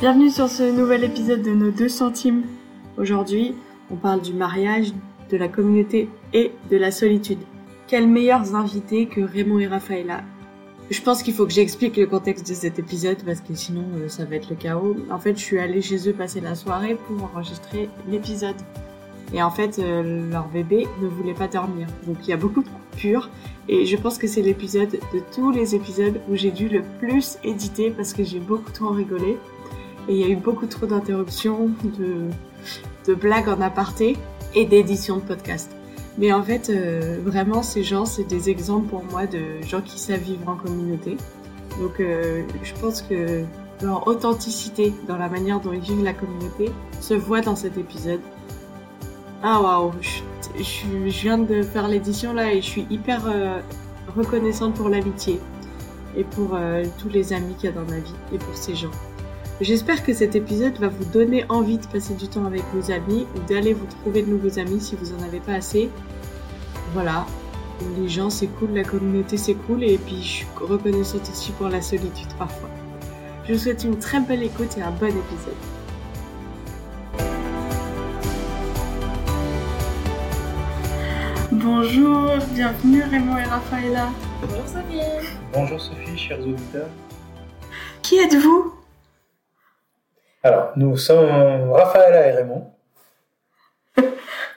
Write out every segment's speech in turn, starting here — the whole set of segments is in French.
Bienvenue sur ce nouvel épisode de nos deux centimes. Aujourd'hui, on parle du mariage, de la communauté et de la solitude. Quels meilleurs invités que Raymond et Rafaela Je pense qu'il faut que j'explique le contexte de cet épisode parce que sinon euh, ça va être le chaos. En fait, je suis allée chez eux passer la soirée pour enregistrer l'épisode. Et en fait, euh, leur bébé ne voulait pas dormir. Donc il y a beaucoup de coupures. Et je pense que c'est l'épisode de tous les épisodes où j'ai dû le plus éditer parce que j'ai beaucoup trop rigolé. Et il y a eu beaucoup trop d'interruptions, de, blagues en aparté et d'éditions de podcast. Mais en fait, euh, vraiment, ces gens, c'est des exemples pour moi de gens qui savent vivre en communauté. Donc, euh, je pense que leur authenticité dans la manière dont ils vivent la communauté se voit dans cet épisode. Ah waouh, je, viens de faire l'édition là et je suis hyper euh, reconnaissante pour l'amitié et pour tous les amis qu'il y a dans ma vie et pour ces gens. J'espère que cet épisode va vous donner envie de passer du temps avec vos amis ou d'aller vous trouver de nouveaux amis si vous en avez pas assez. Voilà, les gens c'est cool, la communauté c'est cool et puis je suis reconnaissante aussi pour la solitude parfois. Je vous souhaite une très belle écoute et un bon épisode. Bonjour, bienvenue Raymond et Rafaela. Bonjour Sophie. Bonjour Sophie, chers auditeurs. Qui êtes-vous? Alors, nous sommes Rafaela et Raymond.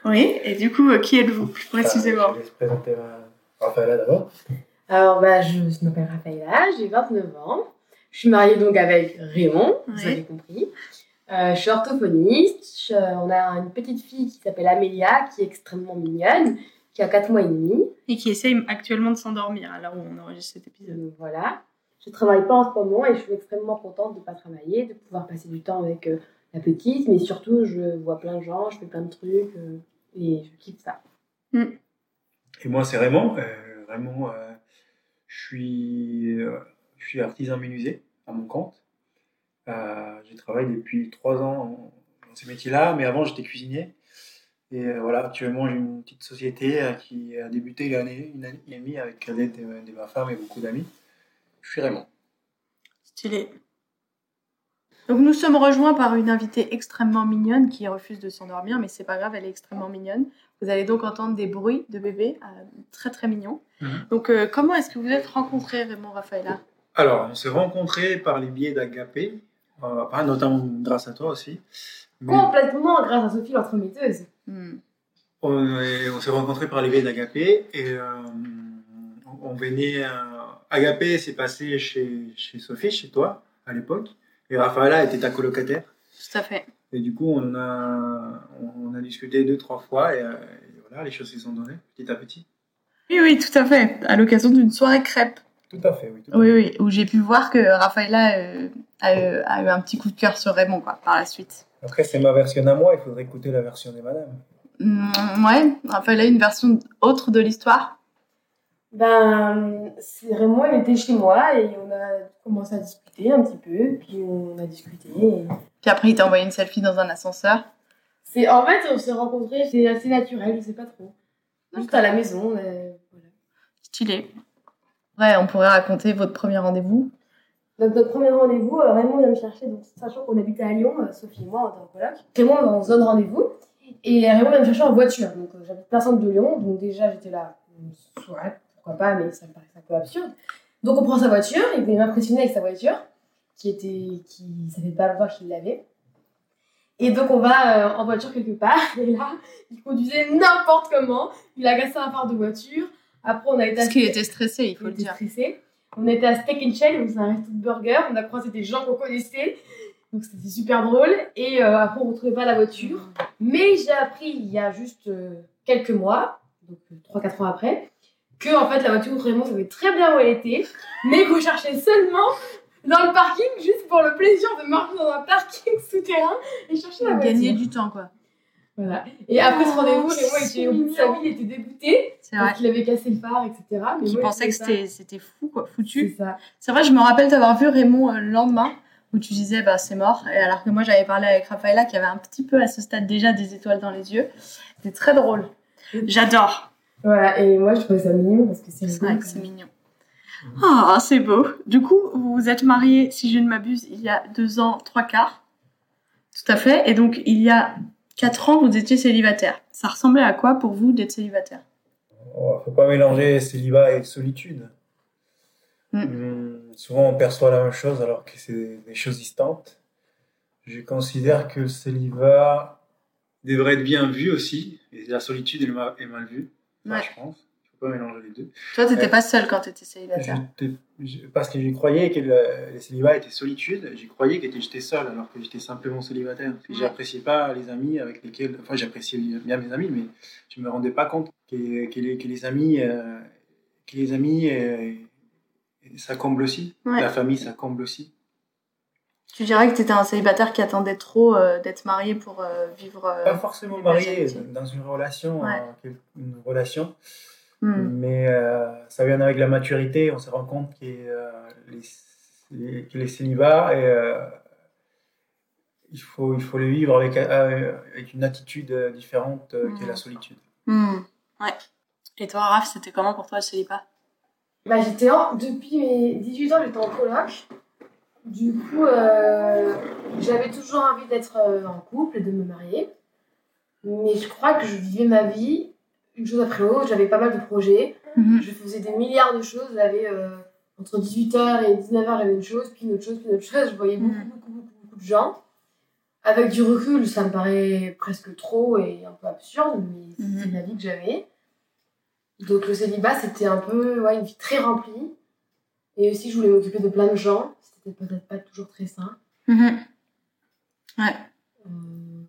oui, et du coup, qui êtes-vous plus précisément Je vais se présenter Rafaela d'abord. Alors, bah, je m'appelle Rafaela, j'ai 29 ans. Je suis mariée donc avec Raymond, vous avez compris. Euh, je suis orthophoniste. Je- on a une petite fille qui s'appelle Amélia, qui est extrêmement mignonne, qui a 4 mois et demi. Et qui essaye actuellement de s'endormir à l'heure où on enregistre cet épisode. Donc voilà. Je travaille pas en ce moment et je suis extrêmement contente de ne pas travailler, de pouvoir passer du temps avec euh, la petite, mais surtout je vois plein de gens, je fais plein de trucs euh, et je kiffe ça. Et moi, c'est Raymond. Euh, Raymond, euh, je, suis, euh, je suis artisan menuisier à mon compte. Euh, je travaille depuis trois ans dans ce métier-là, mais avant, j'étais cuisinier. Et voilà, actuellement, j'ai une petite société qui a débuté il y a une année, une année et demie avec l'aide de, de ma femme et beaucoup d'amis. Je suis Raymond. Stylé. Donc nous sommes rejoints par une invitée extrêmement mignonne qui refuse de s'endormir, mais c'est pas grave, elle est extrêmement mignonne. Vous allez donc entendre des bruits de bébé euh, très très mignons. Mhm. Donc euh, comment est-ce que vous êtes rencontrés, Raymond Rafaela Alors, on s'est rencontrés par les biais d'Agapé, euh, notamment grâce à toi aussi. Mais Complètement grâce à Sophie l'entremetteuse. Hmm. on on s'est rencontrés par les biais d'Agapé et euh, on on venait. Euh, Agapé s'est passé chez, chez Sophie, chez toi, à l'époque, et Rafaela était ta colocataire. Tout à fait. Et du coup, on a, on a discuté deux, trois fois et, euh, et voilà, les choses se sont données petit à petit. Oui, oui, tout à fait. À l'occasion d'une soirée crêpe. Tout à fait, oui. tout à Oui, fait. oui, où j'ai pu voir que Rafaela euh, a, eu- a eu un petit coup de cœur sur Raymond, quoi, par la suite. Après, c'est ma version à moi, il faudrait écouter la version des madames. Hmm, ouais, Rafaela a une version autre de l'histoire. Ben, Raymond, il était chez moi et on a commencé à discuter un petit peu, puis on a discuté. et- Puis après, il t'a envoyé une selfie dans un ascenseur. C'est en fait, on s'est rencontrés, c'est assez naturel, je sais pas trop. Juste à la maison, mais voilà. Stylé. Ouais, on pourrait raconter votre premier rendez-vous. Donc notre premier rendez-vous, euh, Raymond vient me chercher, donc sachant qu'on habitait à Lyon, euh, Sophie et moi, on était en coloc. Raymond, on se donne rendez-vous, et Raymond vient me chercher en voiture. Donc euh, j'habite personne de Lyon, donc déjà j'étais là, ouais, pourquoi pas, mais ça me paraissait un peu absurde. Donc on prend sa voiture, il voulait m'impressionner avec sa voiture, qui était, qui, ça fait pas longtemps qu'il l'avait. Et donc on va euh, en voiture quelque part, et là, il conduisait n'importe comment, il a cassé un phare de voiture. Après on a été Parce qu'il était stressé, il faut le était dire. stressés. On était à Steak and Shell, c'est un resto de burger. On a croisé des gens qu'on connaissait. Donc c'était super drôle. Et euh, après, on ne retrouvait pas la voiture. Mais j'ai appris il y a juste euh, quelques mois, donc 3-4 ans après, que en fait la voiture vraiment savait très bien où elle était, mais qu'on cherchait seulement dans le parking juste pour le plaisir de marcher dans un parking souterrain et chercher la voiture. Gagner du temps, quoi. Voilà. Et après ce Oh, rendez-vous, Raymond était au bout de sa vie, il était dégoûté parce qu'il avait cassé le phare, etc. Mais moi, pensait que c'était c'était fou, quoi, foutu. ça. C'est vrai, je me rappelle t'avoir vu Raymond euh, le lendemain où tu disais bah c'est mort et alors que moi j'avais parlé avec Rafaela qui avait un petit peu à ce stade déjà des étoiles dans les yeux. C'était très drôle. J'adore. Voilà, et moi je trouvais ça mignon parce que c'est C'est vrai rigolo. que c'est mignon. Ah, c'est beau. Du coup, vous vous êtes marié, si je ne m'abuse, il y a deux ans, trois quarts. Tout à fait. Et donc, il y a quatre ans, vous étiez célibataire. Ça ressemblait à quoi pour vous d'être célibataire? Oh, faut pas mélanger célibat et solitude. Mm. Hum, souvent, on perçoit la même chose alors que c'est des choses distantes. Je considère que le célibat devrait être bien vu aussi, et la solitude est mal, est mal vue. Ouais. je pense. Il faut pas mélanger les deux. Toi, t'étais Euh, pas seul quand t'étais célibataire. J'étais- je- parce que je croyais que le, le célibat était solitude, j'y croyais que j'étais seul alors que j'étais simplement célibataire. Ouais. J'appréciais pas les amis avec lesquels. Enfin, j'appréciais bien mes amis, mais je me rendais pas compte que, que les, que les amis. euh, que les amis. euh, ça comble aussi. Ouais. La famille, ça comble aussi. Tu dirais que t'étais un célibataire qui attendait trop euh, d'être marié pour euh, vivre. euh, Pas forcément marié dans une relation, Ouais. euh, une relation, hmm. mais euh, ça vient avec la maturité. On se rend compte que, euh, les, les- que les célibats, et, euh, il, faut, il faut les vivre avec, euh, avec une attitude différente euh, que Mhm. la solitude. Hmm. Ouais. Et toi, Raph, c'était comment pour toi le célibat? Bah, j'étais en... Depuis mes 18 ans, j'étais en coloc. Du coup, euh, j'avais toujours envie d'être euh, en couple et de me marier. Mais je crois que je vivais ma vie une chose après l'autre. J'avais pas mal de projets. Je faisais des milliards de choses. J'avais euh, entre 18h et 19h, j'avais une chose, puis une autre chose, puis une autre chose. Je voyais beaucoup, Mhm. beaucoup, beaucoup, beaucoup de gens. Avec du recul, ça me paraît presque trop et un peu absurde, mais Mhm. c'est la vie que j'avais. Donc le célibat, c'était un peu ouais, une vie très remplie. Et aussi, je voulais m'occuper de plein de gens. C'était peut-être pas toujours très sain. Mhm. Euh,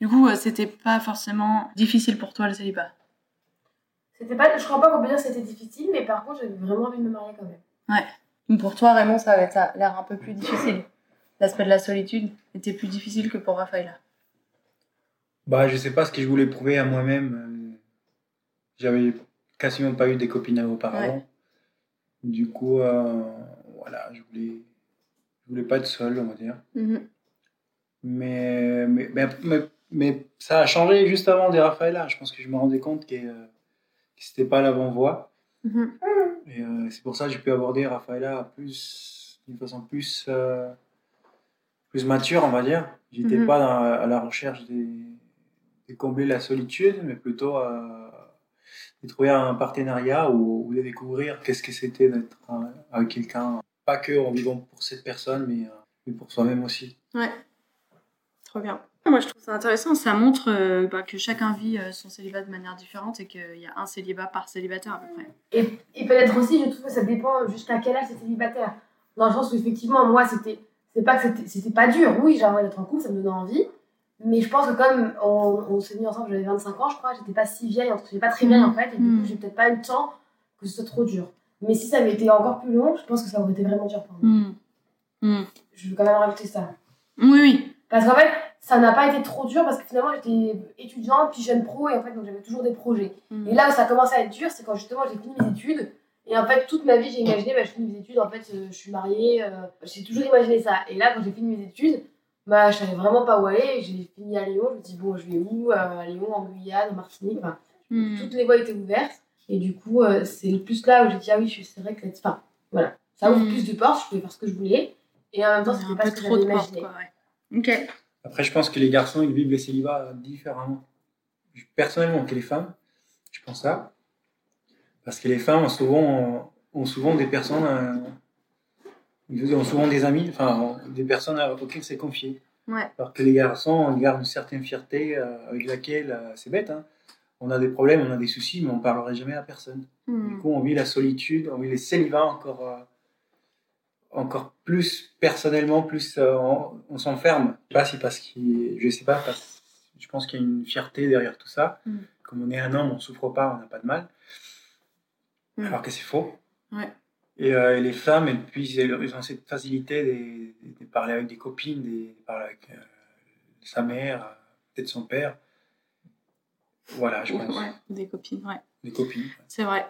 Du coup, euh, c'était pas forcément difficile pour toi le célibat. c'était pas, je crois pas qu'on peut dire que c'était difficile, mais par contre, j'avais vraiment envie de me marier quand même. Pour toi, Raymond, ça avait ça a l'air un peu plus difficile. L'aspect de la solitude était plus difficile que pour Raphaël. Bah, je sais pas ce que je voulais prouver à moi-même. J'avais quasiment pas eu des copines auparavant. Du coup, euh, voilà, je voulais, je voulais pas être seul, on va dire. Mhm. Mais, mais, mais, mais- mais ça a changé juste avant des Rafaela. Je pense que je me rendais compte que, euh, que c'était pas la bonne voie. Mhm. Et euh, c'est pour ça que j'ai pu aborder Rafaela plus, d'une façon plus, euh, plus mature, on va dire. J'étais Mhm. pas dans- à la recherche des- de combler la solitude, mais plutôt à, de trouver un partenariat ou, ou de découvrir qu'est-ce que c'était d'être euh, avec quelqu'un. Pas que en vivant pour cette personne, mais, euh, mais pour soi-même aussi. Ouais. Trop bien. Moi, je trouve ça intéressant. Ça montre euh, bah, que chacun vit euh, son célibat de manière différente et qu'il y a un célibat par célibataire à peu près. Et, et peut-être aussi, je trouve que ça dépend jusqu'à quel âge c'est célibataire. Dans le sens où, effectivement, moi, c'était c'est pas que c'était- pas dur. Oui, j'avais envie d'être en couple, ça me donnait envie. Mais je pense que comme on, on s'est mis ensemble, j'avais 25 ans, je crois, j'étais pas si vieille, j'étais pas très vieille en fait, et du coup, j'ai peut-être pas eu le temps que ce soit trop dur. Mais si ça avait été encore plus long, je pense que ça aurait été vraiment dur pour moi. Hmm. Hmm. Je veux quand même rajouter ça. Oui, oui. Parce qu'en fait, ça n'a pas été trop dur parce que finalement, j'étais étudiante, puis jeune pro, et en fait, donc j'avais toujours des projets. Hmm. Et là où ça a commencé à être dur, c'est quand justement j'ai fini mes études. Et en fait, toute ma vie, j'ai imaginé, bah, je finis mes études, en fait, euh, je suis mariée. euh, j'ai toujours imaginé ça. Et là, quand j'ai fini mes études, bah, je savais vraiment pas où aller. J'ai fini à Lyon. Je me dis, bon, je vais où Euh, À Lyon, en Guyane, en Martinique. Enfin, toutes les voies étaient ouvertes. Et du coup, euh, c'est le plus là où j'ai dit, ah oui, c'est vrai que. Enfin, voilà. Ça ouvre Mm. plus de portes, je pouvais faire ce que je voulais. Et en même temps, c'était pas ce que trop j'avais de portes, imaginé. quoi. Ouais. Ok. Après, je pense que les garçons, ils vivent les célibats différemment. Personnellement, que les femmes, je pense ça. Parce que les femmes ont souvent, ont souvent des personnes, euh, ils ont souvent des amis, enfin, des personnes auxquelles c'est confié. Ouais. Alors que les garçons, ils gardent une certaine fierté euh, avec laquelle, euh, c'est bête, hein, on a des problèmes, on a des soucis, mais on ne parlerait jamais à personne. Du Hmm. coup, on vit la solitude, on vit les célibats encore, euh, encore plus personnellement, plus euh, on, on s'enferme. Je sais pas si parce qu'il, je sais pas, parce, je pense qu'il y a une fierté derrière tout ça. Mm. Comme on est un homme, on souffre pas, on n'a pas de mal. Mm. Alors que c'est faux. Ouais. Et, euh, et les femmes, elles, puissent- elles ont cette facilité de, de parler avec des copines, de, de parler avec sa mère, peut-être son père. Voilà, je pense. Ouais, des copines, ouais. Des copines. C'est vrai.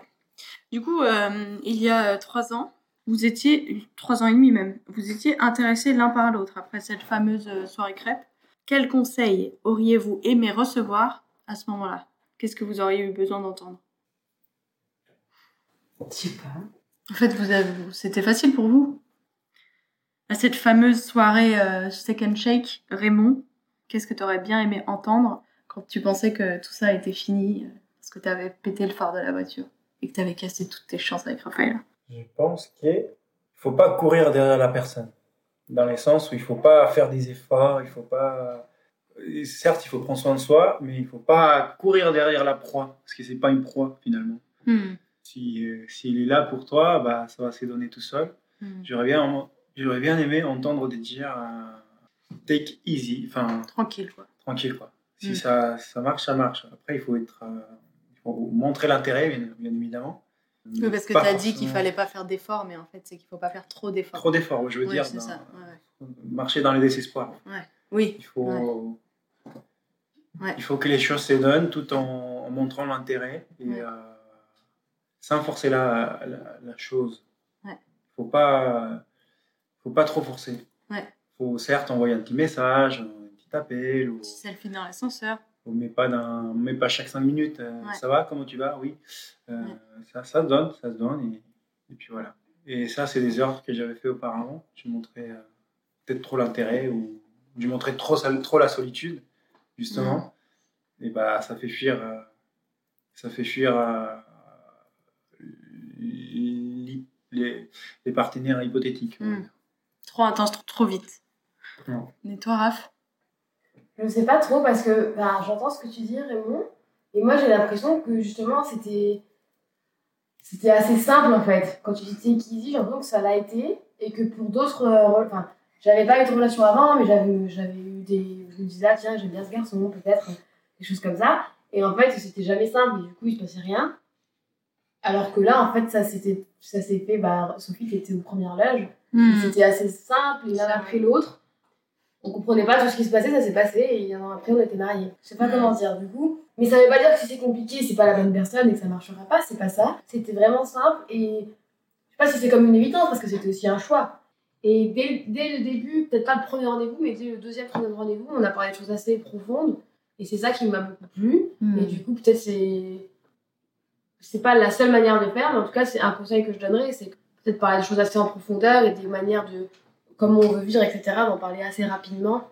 Du coup, euh, il y a trois ans, vous étiez, trois ans et demi même, vous étiez intéressés l'un par l'autre après cette fameuse euh, soirée crêpe. Quels conseils auriez-vous aimé recevoir à ce moment-là? Qu'est-ce que vous auriez eu besoin d'entendre? Je sais pas. En fait, vous avez... c'était facile pour vous? À cette fameuse soirée euh, Second Shake, Raymond, qu'est-ce que tu aurais bien aimé entendre? Quand tu pensais que tout ça était fini parce que tu avais pété le phare de la voiture et que tu avais cassé toutes tes chances avec Raphaël Je pense qu'il faut pas courir derrière la personne. Dans les sens où il faut pas faire des efforts, il faut pas. Certes, il faut prendre soin de soi, mais il faut pas courir derrière la proie, parce que c'est pas une proie finalement. Hmm. Si, euh, s'il est là pour toi, bah, ça va se donner tout seul. Hmm. J'aurais bien, j'aurais bien aimé entendre des dire euh, take easy, enfin Tranquille, quoi. tranquille quoi. Si Mm. ça, ça marche, ça marche. Après, il faut être, euh, il faut montrer l'intérêt, bien, bien évidemment. Oui, parce que tu as dit qu'il fallait pas faire d'efforts, mais en fait, c'est qu'il faut pas faire trop d'efforts. trop d'efforts, je veux dire. dans- ça. ouais, Marcher dans les désespoirs. Oui, Il faut, il faut que les choses se donnent tout en, en montrant l'intérêt et euh, sans forcer la, la, la chose. Ouais. Faut pas, faut pas trop forcer. Faut certes envoyer un petit message, appel, ou petit selfie dans l'ascenseur. on met pas on met pas chaque cinq minutes. euh, Ouais. Ça va, comment tu vas? Oui. Euh, Ouais. Ça, ça se donne, ça se donne et, et puis voilà. Et ça, c'est des heures que j'avais fait auparavant. Je montrais euh, peut-être trop l'intérêt ou je montrais trop, trop la solitude, justement. Et bah, ça fait fuir, euh, ça fait fuir euh, les, les partenaires hypothétiques. Mm. dire. Trop intense, trop, trop vite. Non. Et toi, Raph? Je sais pas trop parce que bah, j'entends ce que tu dis, Raymond. Et moi, j'ai l'impression que justement, c'était c'était assez simple en fait. Quand tu dis take easy, j'ai l'impression que ça l'a été. Et que pour d'autres. euh, rôles- Enfin, j'avais pas eu de relation avant, mais j'avais j'avais eu des. Je me disais, ah tiens, j'aime bien ce garçon, peut-être. Des choses comme ça. Et en fait, c'était jamais simple. Et du coup, il se passait rien. Alors que là, en fait, ça ça s'est fait. Bah, Sophie, qui était aux premières loges. Hmm. C'était assez simple, l'un après l'autre. On comprenait pas tout ce qui se passait, ça s'est passé et un an après on était mariés. Je sais pas Mm. comment dire du coup. Mais ça veut pas dire que si c'est compliqué, c'est pas la bonne personne et que ça marchera pas, c'est pas ça. C'était vraiment simple et je sais pas si c'est comme une évidence parce que c'était aussi un choix. Et dès, dès le début, peut-être pas le premier rendez-vous, mais dès le deuxième, troisième rendez-vous, on a parlé de choses assez profondes et c'est ça qui m'a beaucoup plu. Hmm. Et du coup, peut-être c'est. C'est pas la seule manière de faire, mais en tout cas, c'est un conseil que je donnerais c'est peut-être parler des choses assez en profondeur et des manières de. Comment on veut vivre, etc., d'en parler assez rapidement,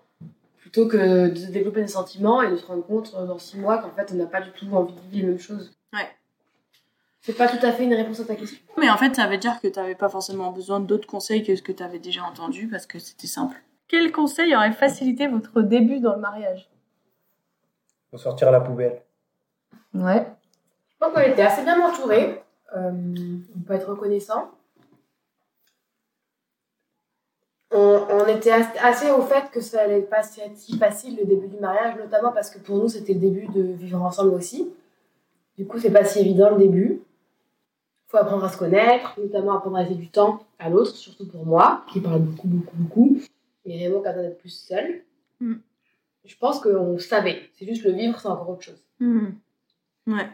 plutôt que de développer des sentiments et de se rendre compte euh, dans six mois qu'en fait, on n'a pas du tout envie de vivre les mêmes choses. Ouais. C'est pas tout à fait une réponse à ta question. Mais en fait, ça veut dire que tu n'avais pas forcément besoin d'autres conseils que ce que tu avais déjà entendu parce que c'était simple. Quel conseil aurait facilité votre début dans le mariage? Faut sortir la poubelle. Ouais. Je pense qu'on était assez bien entourés. Euh, on peut être reconnaissant. On, on était as- assez au fait que ça allait pas être si facile le début du mariage, notamment parce que pour nous c'était le début de vivre ensemble aussi. Du coup, c'est pas si évident le début. Faut apprendre à se connaître, notamment apprendre à laisser du temps à l'autre, surtout pour moi, qui parle beaucoup, beaucoup, beaucoup. Et qui a besoin d'être plus seul. Mm. Je pense qu'on savait. C'est juste le vivre, c'est encore autre chose. Hmm. Ouais.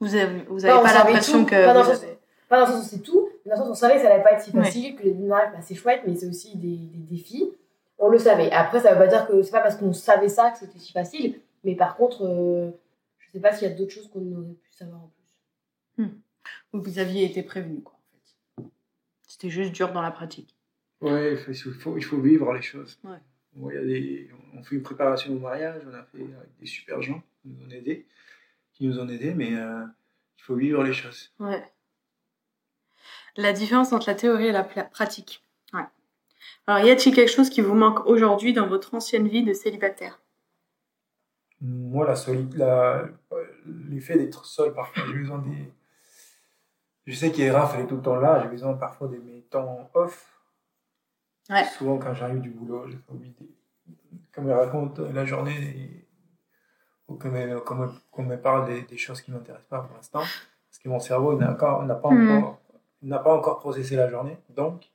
Vous avez, vous Pas, avez on pas savait l'impression que pas dans vous avez... Pas dans le sens où c'est tout, dans le sens on savait que ça allait pas être si Ouais. facile, que les mariages, bah, c'est chouette, mais c'est aussi des, des défis. On le savait. Après, ça veut pas dire que c'est pas parce qu'on savait ça que c'était si facile, mais par contre, euh, je sais pas s'il y a d'autres choses qu'on aurait pu savoir en plus. Vous aviez été prévenu, quoi, en fait. C'était juste dur dans la pratique. Ouais, il faut, il faut, il faut vivre les choses. Ouais. Bon, y a des, on fait une préparation au mariage, on a fait avec des super gens qui nous ont aidés, qui nous ont aidés mais euh, il faut vivre les choses. Ouais. La différence entre la théorie et la pratique. Ouais. Alors, y a-t-il quelque chose qui vous manque aujourd'hui dans votre ancienne vie de célibataire? Moi, la la, l'effet d'être seul, parfois, j'ai besoin des. Je sais qu'Eraf, elle est tout le temps là, j'ai besoin parfois de mes temps off. Ouais. Souvent, quand j'arrive du boulot, j'ai pas envie de. Qu'on me raconte la journée et- ou qu'on me, qu'on me- qu'on me parle des, des choses qui ne m'intéressent pas pour l'instant. Parce que mon cerveau n'a encore- n'a pas, Mhm. encore, n'a pas encore processé la journée. Donc.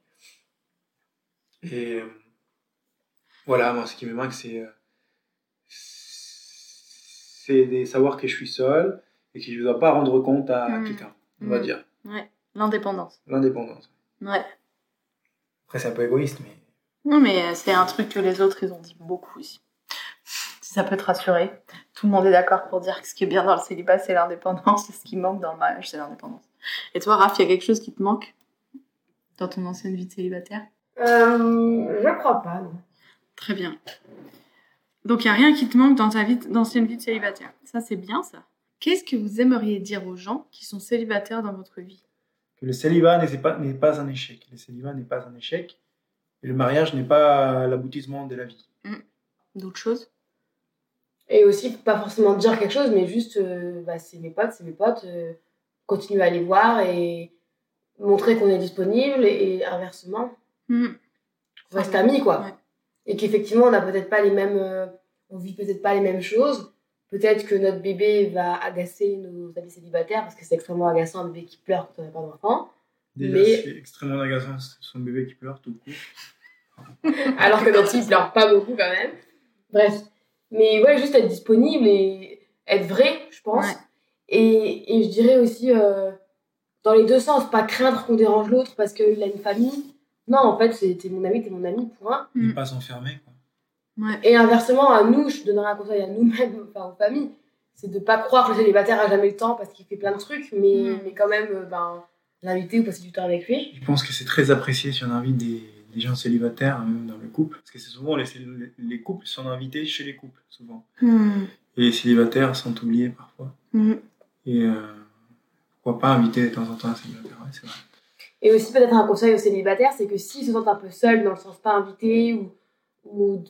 Et. Voilà, moi, ce qui me manque, c'est. c'est de savoir que je suis seul et que je ne dois pas rendre compte à Mhm. quelqu'un, on va Mhm. dire. Ouais. L'indépendance. L'indépendance. Ouais. Après, c'est un peu égoïste, mais. Non, mais euh, c'est un truc que les autres, ils ont dit beaucoup ici. Si ça peut te rassurer, tout le monde est d'accord pour dire que ce qui est bien dans le célibat, c'est l'indépendance, et ce qui manque dans le mariage, c'est l'indépendance. Et toi, Raph, il y a quelque chose qui te manque dans ton ancienne vie de célibataire? Euh, je crois pas, non. Très bien. Donc, il n'y a rien qui te manque dans ta vie d'ancienne vie de célibataire. Ça, c'est bien, ça. Qu'est-ce que vous aimeriez dire aux gens qui sont célibataires dans votre vie? Que le célibat n'est pas, n'est pas un échec. Le célibat n'est pas un échec. Et le mariage n'est pas l'aboutissement de la vie. D'autres choses? Et aussi, pas forcément dire quelque chose, mais juste, euh, bah, c'est mes potes, c'est mes potes, euh, continuer à les voir et montrer qu'on est disponible et, inversement, Hmm. on reste amis, quoi. Ouais. Et qu'effectivement, on n'a peut-être pas les mêmes, euh, on vit peut-être pas les mêmes choses. Peut-être que notre bébé va agacer nos amis célibataires parce que c'est extrêmement agaçant un bébé qui pleure quand on n'a pas d'enfant. Déjà, Mais- c'est extrêmement agaçant, c'est son bébé qui pleure tout court. alors que notre fille pleure pas beaucoup quand même. Bref. Mais ouais, juste être disponible et être vrai, je pense. Ouais. Et, et je dirais aussi, euh, dans les deux sens, pas craindre qu'on dérange l'autre parce qu'il a une famille. Non, en fait, t'es mon ami, t'es mon ami, point. Mm. Ne pas s'enfermer. quoi. Ouais. Et inversement, à nous, je donnerais un conseil à nous-mêmes, enfin aux familles, c'est de pas croire que le célibataire a jamais le temps parce qu'il fait plein de trucs, mais, Mm. mais quand même, euh, ben, l'inviter ou passer du temps avec lui. Je pense que c'est très apprécié si on invite des, des gens célibataires, même dans le couple. Parce que c'est souvent les, les couples sont invités chez les couples, souvent. Hmm. Et les célibataires sont oubliés parfois. Et euh, pourquoi pas inviter de temps en temps un célibataire ouais, c'est vrai. Et aussi, peut-être un conseil aux célibataires, c'est que s'ils se sentent un peu seuls, dans le sens pas invité, ou, ou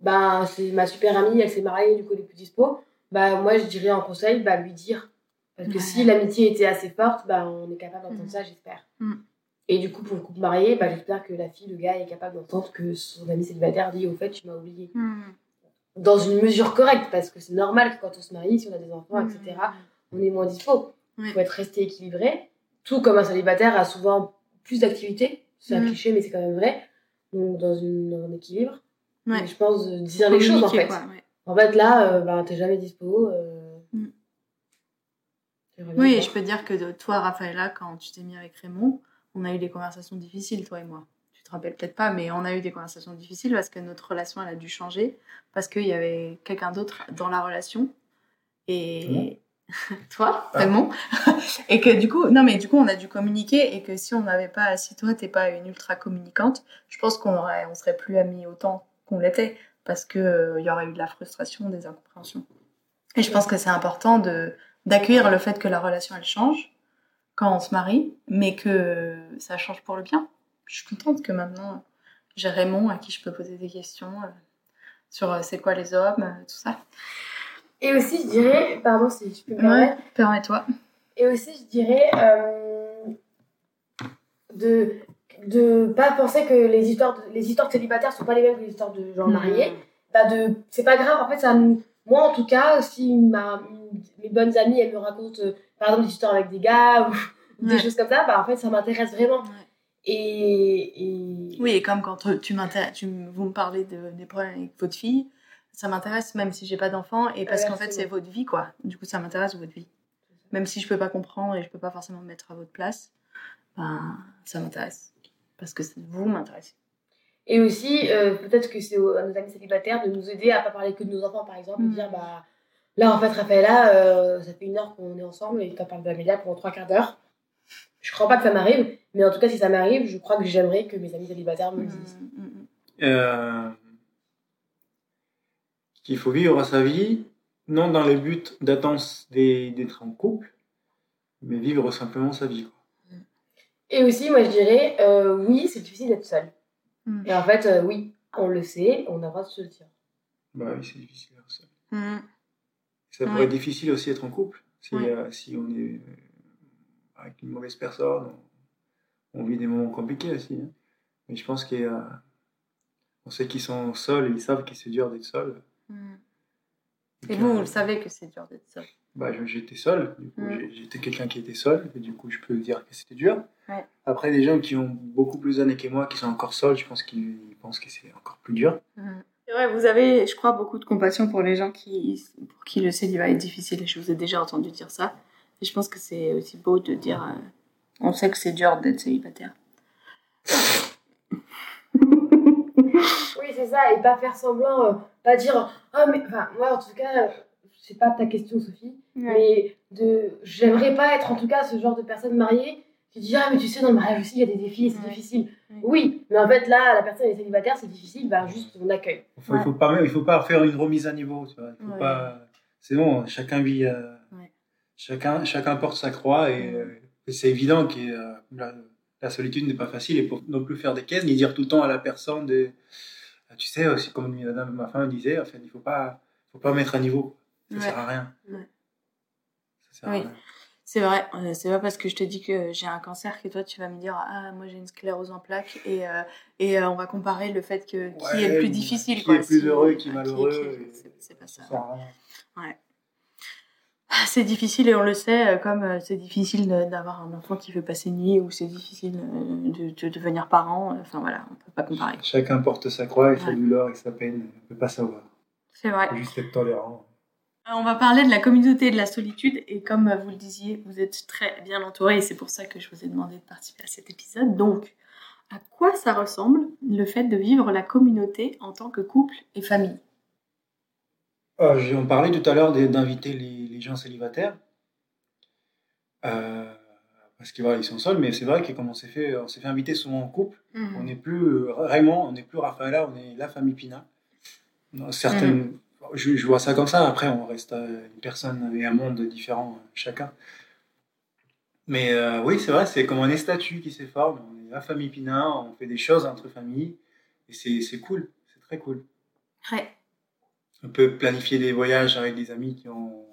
ben, c'est ma super amie, elle s'est mariée, du coup, elle est plus dispo, bah, moi, je dirais en conseil, bah, lui dire. Parce que Ouais. si l'amitié était assez forte, bah, on est capable d'entendre Mhm. ça, j'espère. Mhm. Et du coup, pour le couple marié, bah, j'espère que la fille, le gars, est capable d'entendre que son ami célibataire dit, au fait, tu m'as oublié. Hmm. Dans une mesure correcte, parce que c'est normal que quand on se marie, si on a des enfants, etc., on est moins dispo. Il Ouais. faut être resté équilibré. Tout comme un célibataire a souvent plus d'activités. C'est un Mhm. cliché, mais c'est quand même vrai. Donc, dans, une, dans un équilibre. Ouais. Je pense dire les choses, en fait. quoi, ouais. En fait, là, euh, ben, t'es jamais dispo. Euh... Bien Oui, et je peux dire que de toi, Raphaëla, quand tu t'es mis avec Raymond, on a eu des conversations difficiles, toi et moi. Tu te rappelles peut-être pas, mais on a eu des conversations difficiles parce que notre relation, elle a dû changer, parce qu'il y avait quelqu'un d'autre dans la relation. Et toi, Ah. Raymond. et que du coup, non, mais du coup, on a dû communiquer et que si on n'avait pas, si toi, t'es pas une ultra communicante, je pense qu'on aurait, on serait plus amis autant qu'on l'était parce que euh, il y aurait eu de la frustration, des incompréhensions. Et je pense que c'est important de d'accueillir le fait que la relation elle change quand on se marie, mais que ça change pour le bien. Je suis contente que maintenant j'ai Raymond à qui je peux poser des questions euh, sur euh, c'est quoi les hommes, euh, tout ça. Et aussi, je dirais, pardon si je peux me permettre, permets-toi. Et aussi, je dirais euh, de de pas penser que les histoires de, les histoires de célibataires sont pas les mêmes que les histoires de gens mariés. Bah de c'est pas grave. En fait, ça moi en tout cas, si ma mes bonnes amies elles me racontent euh, par exemple des histoires avec des gars ou, Ouais. des choses comme ça, bah en fait ça m'intéresse vraiment. Ouais. Et, et Oui, et comme quand tu tu vous me parlez de, des problèmes avec votre fille, ça m'intéresse même si j'ai pas d'enfant et parce qu'en fait c'est votre vie quoi. Du coup, ça m'intéresse votre vie. Même si je peux pas comprendre et je peux pas forcément me mettre à votre place, ben ça m'intéresse parce que vous m'intéressez. Et aussi, euh, peut-être que c'est à nos amis célibataires de nous aider à pas parler que de nos enfants, par exemple, et Mm. dire, bah, là, en fait, Raphaëla, euh, ça fait une heure qu'on est ensemble et t'en parles d'Amélia pendant trois quarts d'heure. Je crois pas que ça m'arrive, mais en tout cas, si ça m'arrive, je crois que j'aimerais que mes amis célibataires me le disent. Mm, mm, mm. Euh, qu'il faut vivre sa vie, non dans le but d'attendre d'être en couple, mais vivre simplement sa vie. quoi. Et aussi, moi, je dirais, euh, oui, c'est difficile d'être seul. Mm. Et en fait, euh, oui, on le sait, on a le droit de se le dire. Bah oui, c'est difficile. Ça, Mm. ça Ouais. pourrait être difficile aussi d'être en couple. Si, Ouais. euh, si on est avec une mauvaise personne, on, vit des moments compliqués aussi. hein. Mais je pense qu'on euh, on sait qu'ils sont seuls et ils savent que c'est dur d'être seul. Et vous, vous le savez que c'est dur d'être seul. bah, j'étais seul, du coup, Mm. j'étais quelqu'un qui était seul, et du coup, je peux dire que c'était dur. Ouais. Après, des gens qui ont beaucoup plus d'années que moi, qui sont encore seuls, je pense qu'ils pensent que c'est encore plus dur. C'est vrai, vous avez, je crois, beaucoup de compassion pour les gens qui, pour qui le célibat est difficile. Et je vous ai déjà entendu dire ça. Et je pense que c'est aussi beau de dire, euh, on sait que c'est dur d'être célibataire. Oui, c'est ça, et pas faire semblant, euh, pas dire, ah, mais, enfin, moi, en tout cas, euh, c'est pas ta question, Sophie, mais de, j'aimerais pas être en tout cas ce genre de personne mariée tu dis, ah, mais tu sais, dans le mariage aussi, il y a des défis, c'est difficile. Oui, mais en fait, là, la personne est célibataire, c'est difficile, bah, juste on accueille. Il faut, faut, pas, il faut pas faire une remise à niveau, tu vois. Il faut pas... C'est bon, chacun vit. Euh, chacun, chacun porte sa croix et, euh, c'est évident que euh, la, solitude n'est pas facile et pour non plus faire des caisses, ni dire tout le temps à la personne de. Tu sais, aussi, comme ma femme disait, en fait, il faut pas, faut pas mettre à niveau. Ça sert à rien. Ça sert à rien. C'est vrai, euh, c'est pas parce que je te dis que j'ai un cancer que toi tu vas me dire ah moi j'ai une sclérose en plaques et, euh, et euh, on va comparer le fait que qui est le plus difficile qui est plus heureux qui est malheureux c'est pas ça, ouais c'est difficile et on le sait comme c'est difficile d'avoir un enfant qui veut passer nuit ou c'est difficile de, devenir parent enfin voilà on peut pas comparer. Chacun porte sa croix et du l'or et sa peine on peut pas savoir. C'est vrai. Juste être tolérant. Euh, on va parler de la communauté et de la solitude et comme vous le disiez, vous êtes très bien entouré et c'est pour ça que je vous ai demandé de participer à cet épisode. Donc, à quoi ça ressemble le fait de vivre la communauté en tant que couple et famille? Euh, On parlait tout à l'heure d'inviter les, gens célibataires. Euh, parce qu'ils voilà, ils sont seuls, mais c'est vrai que comme on s'est fait, on s'est fait inviter souvent en couple, mhm. on n'est plus Raymond, on n'est plus Raphaël, on est la famille Pina. certaines, mhm je, vois ça comme ça. Après, on reste une personne et un monde différent chacun. Mais euh, oui, c'est vrai, c'est comme un statut qui se forme. On est la famille Pina, on fait des choses entre familles. Et c'est cool, c'est très cool. Ouais. On peut planifier des voyages avec des amis qui ont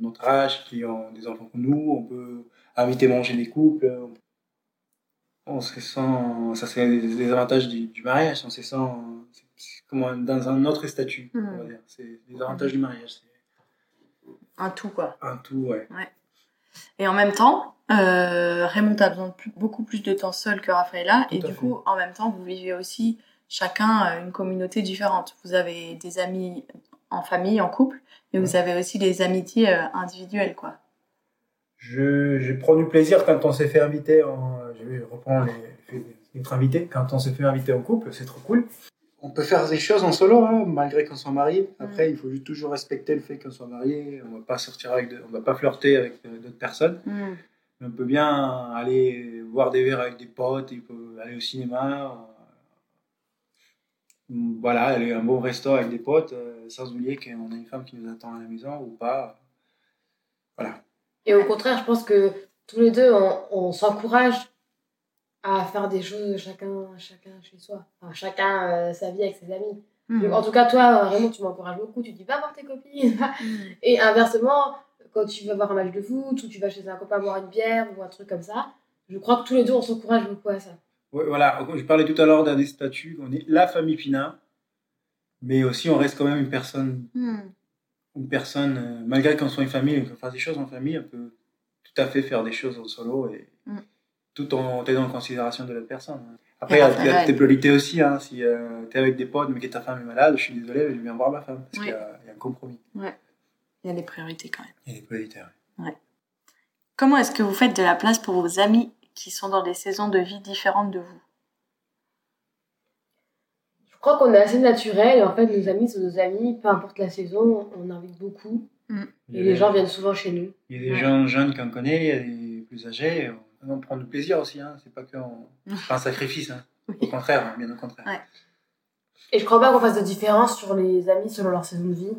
notre âge, qui ont des enfants comme nous. On peut inviter manger des couples. On se sent, ça c'est des avantages du, du mariage, on se sent comme dans un autre statut. Hmm. C'est les avantages du mariage. Un tout, quoi. Un tout, ouais. Et en même temps, euh, Raymond a besoin de beaucoup plus de temps seul que Raphaëla. et du coup, en même temps, vous vivez aussi chacun une communauté différente. Vous avez des amis en famille, en couple, mais vous avez aussi des amitiés euh, individuelles, quoi. Je, je prends du plaisir quand on s'est fait inviter, en, je vais reprendre les, notre invité, quand on s'est fait inviter en couple, c'est trop cool on peut faire des choses en solo, hein, malgré qu'on soit marié. Après, il faut toujours respecter le fait qu'on soit marié. On va pas sortir avec, on va pas flirter avec euh, d'autres personnes. Mm. Mais on peut bien aller voir des verres avec des potes, il peut aller au cinéma. Voilà, aller à un bon resto avec des potes, euh, sans oublier qu'on a une femme qui nous attend à la maison ou pas. Voilà. Et au contraire, je pense que tous les deux, on s'encourage à faire des choses chacun, chacun chez soi. Enfin, chacun euh, sa vie avec ses amis. Hmm. en tout cas, toi, Raymond, tu m'encourages beaucoup. Tu dis, va voir tes copines. Hmm. Et inversement, quand tu vas voir un match de foot ou tu vas chez un copain boire une bière ou un truc comme ça, je crois que tous les deux, on s'encourage beaucoup à ça. Ouais, voilà, je parlais tout à l'heure d'un des statuts. On est la famille Pina, mais aussi on reste quand même une personne. Hmm. Une personne, euh, malgré qu'on soit une famille, qu'on fasse des choses en famille, on peut tout à fait faire des choses en solo et tout en tenant en considération de l'autre personne. Après, il y a, tes priorités aussi. Hein. Si euh, tu es avec des potes, mais que ta femme est malade, je suis désolé, je viens voir ma femme. Parce qu'il y, a un compromis. Ouais. Il y a des priorités quand même. Il y a des priorités, ouais. Comment est-ce que vous faites de la place pour vos amis qui sont dans des saisons de vie différentes de vous Je crois qu'on est assez naturel. En fait, nos amis sont nos amis. Peu importe la saison, on invite beaucoup. Mm. Et les gens viennent souvent chez nous. Il y a des gens jeunes qu'on connaît, il y a des plus âgés on prend du plaisir aussi. Hein. C'est pas un sacrifice. Hein. Au contraire, hein, bien au contraire. Et je crois pas qu'on fasse de différence sur les amis selon leur saison de vie.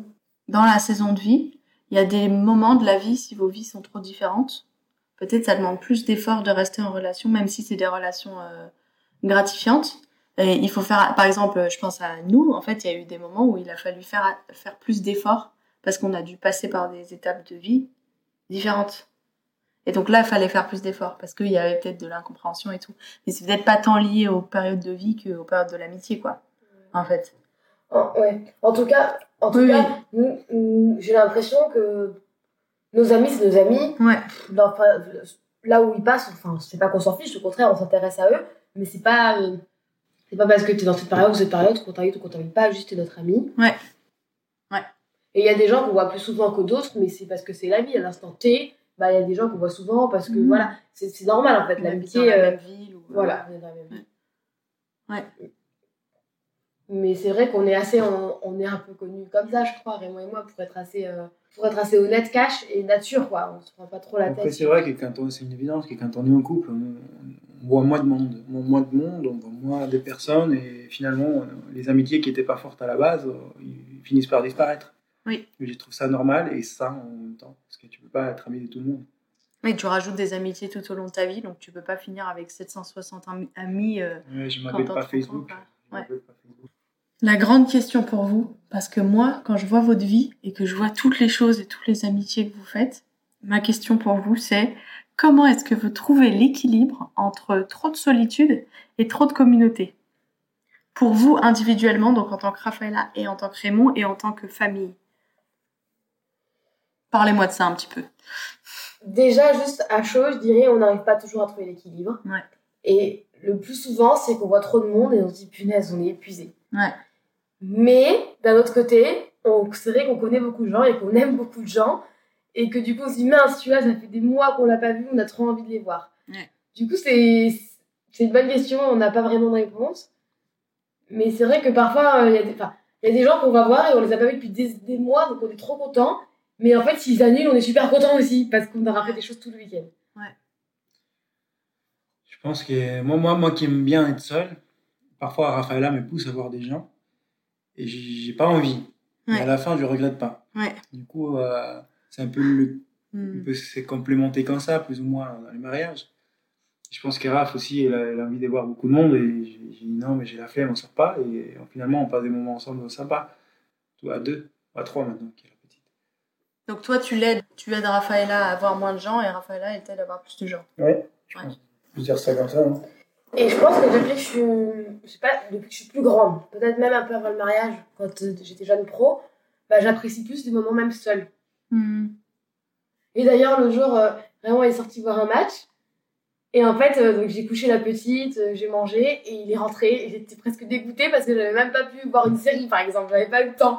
Dans la saison de vie, il y a des moments de la vie, si vos vies sont trop différentes, peut-être ça demande plus d'efforts de rester en relation, même si c'est des relations euh, gratifiantes. Et il faut faire, par exemple, je pense à nous, en fait, il y a eu des moments où il a fallu faire, faire plus d'efforts parce qu'on a dû passer par des étapes de vie différentes. Et donc là, il fallait faire plus d'efforts parce qu'il y avait peut-être de l'incompréhension et tout. Mais c'est peut-être pas tant lié aux périodes de vie qu'aux périodes de l'amitié, quoi. En fait. En, ouais. En tout cas, en tout cas j'ai l'impression que nos amis, c'est nos amis. Ouais. là où ils passent, enfin, c'est pas qu'on s'en fiche, au contraire, on s'intéresse à eux. Mais c'est pas, euh, c'est pas parce que tu es dans cette période ou cette période qu'on t'invite ou qu'on t'invite pas, juste t'es notre ami. Ouais. Ouais. Et il y a des gens qu'on voit plus souvent que d'autres, mais c'est parce que c'est la vie à l'instant T bah il y a des gens qu'on voit souvent parce que mmh. voilà c'est normal en fait l'amitié euh, ville voilà on est dans la même ville. ouais Mais c'est vrai qu'on est assez, on, est un peu connus comme ça, je crois, Raymond et moi, pour être assez, euh, pour être assez honnête, cash et nature, quoi. On se prend pas trop la Après, tête. c'est vrai que quand on, c'est une évidence que quand on est en couple, on, on voit moins de monde. On voit moins de monde, on voit moins de personnes, et finalement, les amitiés qui n'étaient pas fortes à la base, euh, ils finissent par disparaître. Oui. Et Je trouve ça normal et ça en même temps, parce que tu peux pas être ami de tout le monde. Oui, tu rajoutes des amitiés tout au long de ta vie, donc tu peux pas finir avec 760 ami- amis. euh. Ouais, m'appelle pas Facebook. Je m'appelle pas Facebook. La grande question pour vous, parce que moi, quand je vois votre vie et que je vois toutes les choses et toutes les amitiés que vous faites, ma question pour vous, c'est comment est-ce que vous trouvez l'équilibre entre trop de solitude et trop de communauté? Pour vous individuellement, donc en tant que Rafaela et en tant que Raymond et en tant que famille. Parlez-moi de ça un petit peu. Déjà, juste à chaud, je dirais, on n'arrive pas toujours à trouver l'équilibre. Ouais. Et le plus souvent, c'est qu'on voit trop de monde et on se dit, punaise, on est épuisé. Ouais. Mais, d'un autre côté, on, c'est vrai qu'on connaît beaucoup de gens et qu'on aime beaucoup de gens. Et que du coup, on se dit, mince, celui-là, ça fait des mois qu'on l'a pas vu, on a trop envie de les voir. Ouais. Du coup, c'est, c'est une bonne question, on n'a pas vraiment de réponse. Mais c'est vrai que parfois, euh, il y a des, enfin, il y a des gens qu'on va voir et on les a pas vus depuis des, des mois, donc on est trop content. Mais en fait, s'ils annulent, on est super content aussi parce qu'on aura fait des choses tout le week-end. Je pense que moi, moi, moi qui aime bien être seul, parfois Rafaela me pousse à voir des gens et j'ai pas envie. Mais à la fin, je regrette pas. Ouais. Du coup, euh, c'est un peu le, on Hmm. complémenter comme ça, plus ou moins, dans les mariages. Je pense que Raph aussi, elle a, elle a envie de voir beaucoup de monde et j'ai dit non, mais j'ai la flemme, on sort pas. Et finalement, on passe des moments ensemble sympas. Tout à deux, à trois maintenant, qui est la petite. Donc toi, tu l'aides, tu aides Rafaela à avoir moins de gens et Rafaela, elle t'aide à avoir plus de gens. Ouais, je Ouais. pense. Je peux dire ça comme ça. hein. Et je pense que depuis que je suis, je sais pas, depuis que je suis plus grande, peut-être même un peu avant le mariage, quand euh, j'étais jeune pro, bah, j'apprécie plus des moments même seuls. Hmm. Et d'ailleurs, le jour, euh, il est sorti voir un match. Et en fait, euh, donc j'ai couché la petite, euh, j'ai mangé, et il est rentré. Et j'étais presque dégoûtée parce que j'avais même pas pu voir une série, par exemple. J'avais pas eu le temps.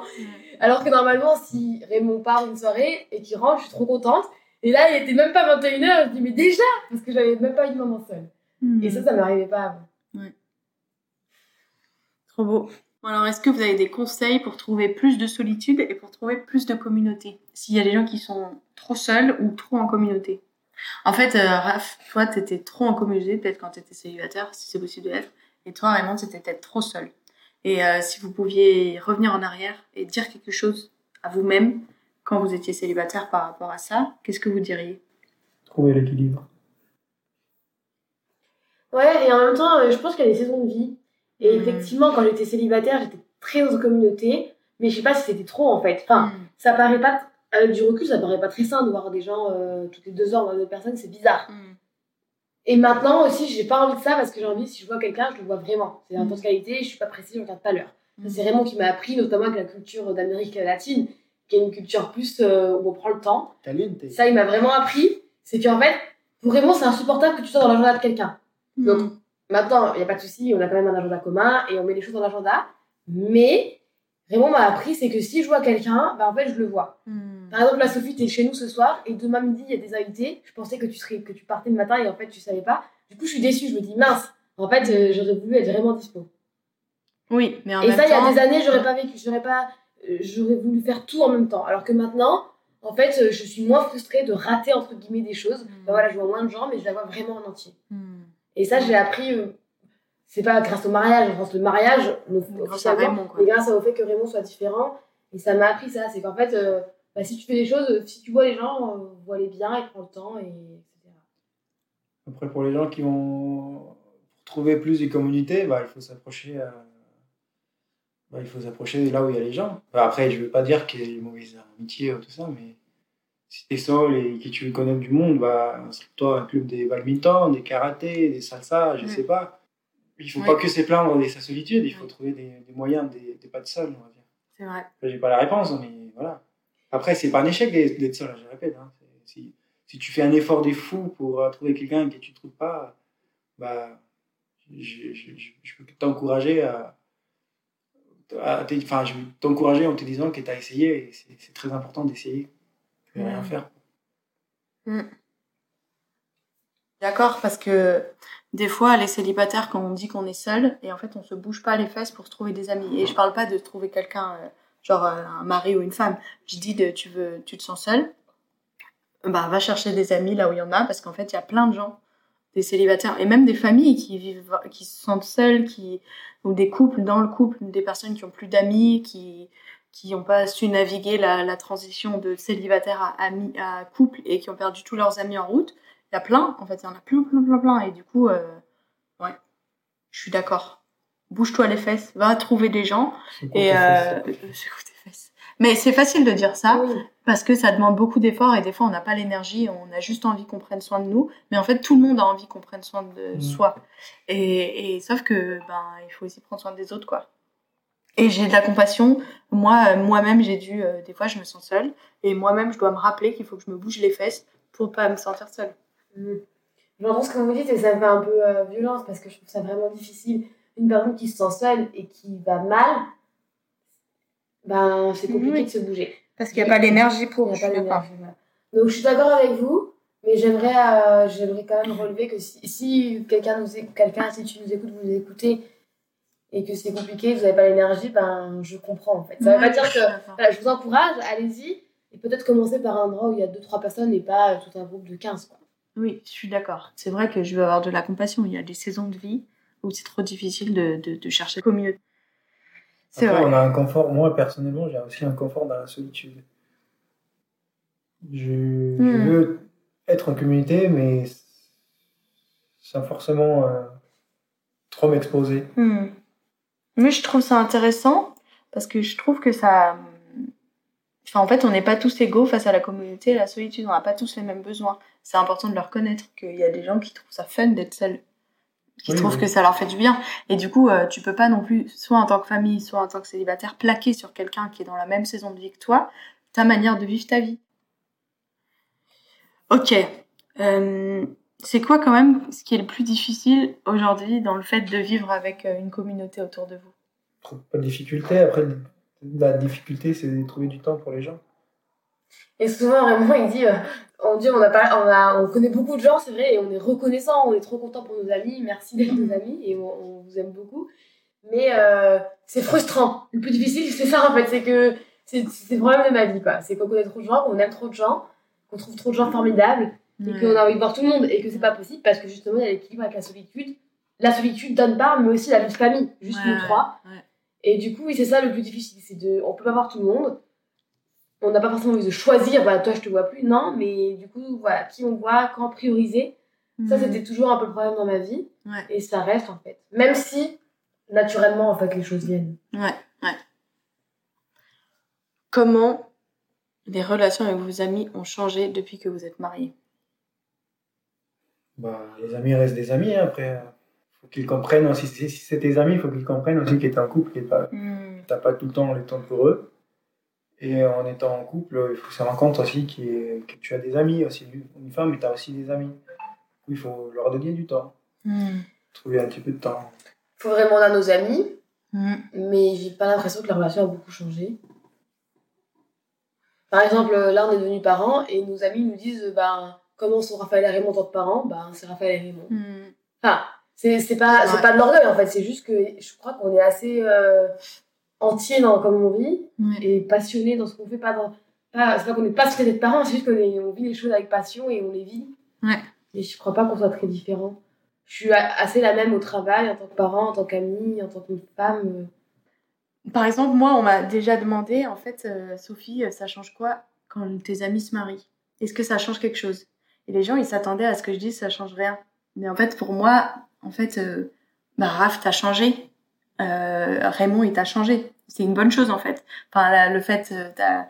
Alors que normalement, si Raymond part une soirée et qu'il rentre, je suis trop contente. Et là, il était même pas 21h. Je dis, mais déjà Parce que j'avais même pas eu de moment seul. Hmm. Et ça, ça m'arrivait pas avant. Trop beau. Alors, est-ce que vous avez des conseils pour trouver plus de solitude et pour trouver plus de communauté? S'il y a des gens qui sont trop seuls ou trop en communauté? En fait, euh, Raph, toi, t'étais trop en communauté, peut-être quand t'étais célibataire, si c'est possible de l'être. Et toi, Raymond, t'étais peut-être trop seul. Et euh, si vous pouviez revenir en arrière et dire quelque chose à vous-même quand vous étiez célibataire par rapport à ça, qu'est-ce que vous diriez? Trouver l'équilibre. Ouais, et en même temps, euh, je pense qu'il y a des saisons de vie. Et Mhm. effectivement, quand j'étais célibataire, j'étais très en communauté. Mais je sais pas si c'était trop en fait. Enfin, ça paraît pas, avec du recul, ça paraît pas très sain de voir des gens euh, toutes les deux heures voir d'autres personnes, c'est bizarre. Hmm. Et maintenant aussi, j'ai pas envie de ça parce que j'ai envie, si je vois quelqu'un, je le vois vraiment. C'est Mm. intense qualité, je suis pas précise, je regarde pas l'heure. Ça. C'est Raymond qui m'a appris, notamment avec la culture d'Amérique latine, qui est une culture plus euh, où on prend le temps. Caliente. Ça, il m'a vraiment appris. C'est qu'en fait, pour Raymond, c'est insupportable que tu sois dans l'agenda de quelqu'un. Donc, Maintenant, il n'y a pas de souci, on a quand même un agenda commun et on met les choses dans l'agenda. Mais Raymond m'a appris, c'est que si je vois quelqu'un, bah en fait, je le vois. Hmm. Par exemple, là, Sophie, t'es chez nous ce soir et demain midi, il y a des invités. Je pensais que tu, serais, que tu partais le matin et en fait, tu savais pas. Du coup, je suis déçue. Je me dis, mince, en fait, euh, j'aurais voulu être vraiment dispo. Oui, mais en et même ça, il y a des années, j'aurais pas vécu. J'aurais pas. euh, j'aurais voulu faire tout en même temps. Alors que maintenant, en fait, euh, je suis moins frustrée de rater, entre guillemets, des choses. Hmm. Bah voilà, je vois moins de gens, mais je la vois vraiment en entier. Hmm. Et ça, j'ai appris. euh, c'est pas grâce au mariage, grâce au mariage, le- Grâce à Raymond, quoi. mais grâce au fait que Raymond soit différent. Et ça m'a appris ça. C'est qu'en fait, euh, bah, si tu fais des choses, euh, si tu vois les gens, euh, vois-les bien et prends le temps, et etc. Après, pour les gens qui vont pour trouver plus de communauté, bah, il faut s'approcher. bah, il faut s'approcher là où il y a les gens. Bah, après, je veux pas dire qu'il y a une mauvaise amitié ou tout ça, mais si tu es seul et que tu veux connaître du monde, bah, inscris-toi à un club des badminton, des karaté, des salsa, je Mm. sais pas. Il faut pas que se plaindre de sa solitude, il faut trouver des, des moyens de de pas être seul, on va dire. C'est vrai. J'ai pas la réponse, mais voilà. Après, c'est pas un échec d'être seul, je répète. hein. Si, si tu fais un effort des fous pour euh, trouver quelqu'un que tu trouves pas, bah, je, je, je- je peux que t'encourager à. Enfin, je t'encourager en te disant que tu as essayé, et c'est très important d'essayer, rien Mm. faire. D'accord, parce que des fois, les célibataires, quand on dit qu'on est seul, et en fait, on se bouge pas les fesses pour se trouver des amis. Et je parle pas de trouver quelqu'un, euh, genre euh, un mari ou une femme. Je dis de, tu veux, tu te sens seul, bah, va chercher des amis là où il y en a, parce qu'en fait, il y a plein de gens, des célibataires, et même des familles qui vivent, qui se sentent seules, qui, ou des couples dans le couple, des personnes qui ont plus d'amis, qui, qui n'ont pas su naviguer la, la transition de célibataire à, ami, à couple et qui ont perdu tous leurs amis en route. Il y a plein, en fait, il y en a plein, plein, plein, plein. Et du coup, euh, ouais, je suis d'accord. Bouge-toi les fesses, va trouver des gens. Et euh, fesses. Mais c'est facile de dire ça Oui. parce que ça demande beaucoup d'efforts et des fois on n'a pas l'énergie, on a juste envie qu'on prenne soin de nous. Mais en fait, tout le monde a envie qu'on prenne soin de Mm. soi. Et, et sauf que ben il faut aussi prendre soin des autres quoi. Et j'ai de la compassion. Moi, euh, moi-même, j'ai dû euh, des fois je me sens seule et moi-même je dois me rappeler qu'il faut que je me bouge les fesses pour pas me sentir seule. Mm. J'entends ce que vous dites et ça me fait un peu euh, violence parce que je trouve ça vraiment difficile. Une personne qui se sent seule et qui va mal, ben c'est compliqué Oui. de se bouger. Parce qu'il n'y a pas l'énergie pour. je pas voilà. Donc je suis d'accord avec vous, mais j'aimerais euh, j'aimerais quand même relever que si, si quelqu'un nous quelqu'un si tu nous écoutes, vous nous écoutez et que c'est compliqué, vous n'avez pas l'énergie, ben je comprends en fait. Ça veut pas dire que voilà, je vous encourage, allez-y et peut-être commencer par un endroit où il y a 2-3 personnes et pas tout un groupe de 15 quoi. Oui, je suis d'accord. C'est vrai que je veux avoir de la compassion. Il y a des saisons de vie où c'est trop difficile de, de, de chercher communauté. C'est Après, vrai. on a un confort. Moi, personnellement, j'ai aussi un confort dans la solitude. Je, je Hmm. veux être en communauté, mais sans forcément euh, trop m'exposer. Hmm. Mais je trouve ça intéressant parce que je trouve que ça. Enfin, en fait, on n'est pas tous égaux face à la communauté et la solitude. On n'a pas tous les mêmes besoins. C'est important de le reconnaître qu'il y a des gens qui trouvent ça fun d'être seuls, qui Oui, trouvent oui. que ça leur fait du bien. Et du coup, euh, tu peux pas non plus, soit en tant que famille, soit en tant que célibataire, plaquer sur quelqu'un qui est dans la même saison de vie que toi ta manière de vivre ta vie. Ok. Euh, c'est quoi quand même ce qui est le plus difficile aujourd'hui dans le fait de vivre avec euh, une communauté autour de vous? Trop- Pas de difficulté. Après, la difficulté, c'est de trouver du temps pour les gens. Et souvent, vraiment, il dit, euh, on dit, on a pas, on a, on connaît beaucoup de gens, c'est vrai, et on est reconnaissant, on est trop content pour nos amis, merci d'être nos amis, et on, on vous aime beaucoup. Mais euh, c'est frustrant. Le plus difficile, c'est ça en fait, c'est que c'est c'est le problème de ma vie, quoi. C'est qu'on connaît trop de gens, qu'on aime trop de gens, qu'on trouve trop de gens formidables, et qu'on a envie de voir tout le monde, et que c'est pas possible parce que justement, il y a l'équilibre avec la solitude. La solitude donne pas, mais aussi la vie de famille, juste nous trois. Et du coup, oui, c'est ça le plus difficile, c'est de, on peut pas voir tout le monde. On n'a pas forcément envie de choisir, bah toi je te vois plus, non, mais du coup, voilà, qui on voit, quand prioriser. Ça, Mhm. c'était toujours un peu le problème dans ma vie. Ouais. Et ça reste en fait. Même si, naturellement, en fait, les choses viennent. Ouais, ouais. Comment les relations avec vos amis ont changé depuis que vous êtes mariés? Bah, les amis restent des amis. hein. Après, euh, faut qu'ils comprennent. aussi, Si, si c'est tes amis, il faut qu'ils comprennent aussi que tu es en couple, que tu n'as pas tout le temps le temps pour eux. Et en étant en couple, il faut se rendre compte aussi que tu as des amis aussi. Une femme, mais tu as aussi des amis. Il faut leur donner du temps. Mhm. Trouver un petit peu de temps. Faut vraiment à nos amis, Mhm. mais j'ai pas l'impression que la relation a beaucoup changé. Par exemple, là, on est devenus parents et nos amis nous disent, ben, comment sont Raphaël et Raymond en tant que parents Ben, c'est Raphaël et Raymond. Mhm. Enfin, c'est c'est pas, c'est Ouais. pas de l'orgueil en fait, c'est juste que je crois qu'on est assez euh, entier dans comment on vit Ouais. et passionné dans ce qu'on fait. Pas dans, pas, c'est pas qu'on est passionné d'être parents, c'est juste qu'on est- on vit les choses avec passion et on les vit. Ouais. Et je crois pas qu'on soit très différents. Je suis a- assez la même au travail, en tant que parent, en tant qu'amie, en tant que femme. euh. Par exemple, moi, on m'a déjà demandé, en fait, euh, Sophie, ça change quoi quand tes amis se marient? Est-ce que ça change quelque chose? Et les gens, ils s'attendaient à ce que je dise, ça change rien. Mais en fait, pour moi, en fait, euh, bah, Raph, t'as changé. Euh, Raymond, il t'a changé. C'est une bonne chose, en fait. Enfin, le fait, euh,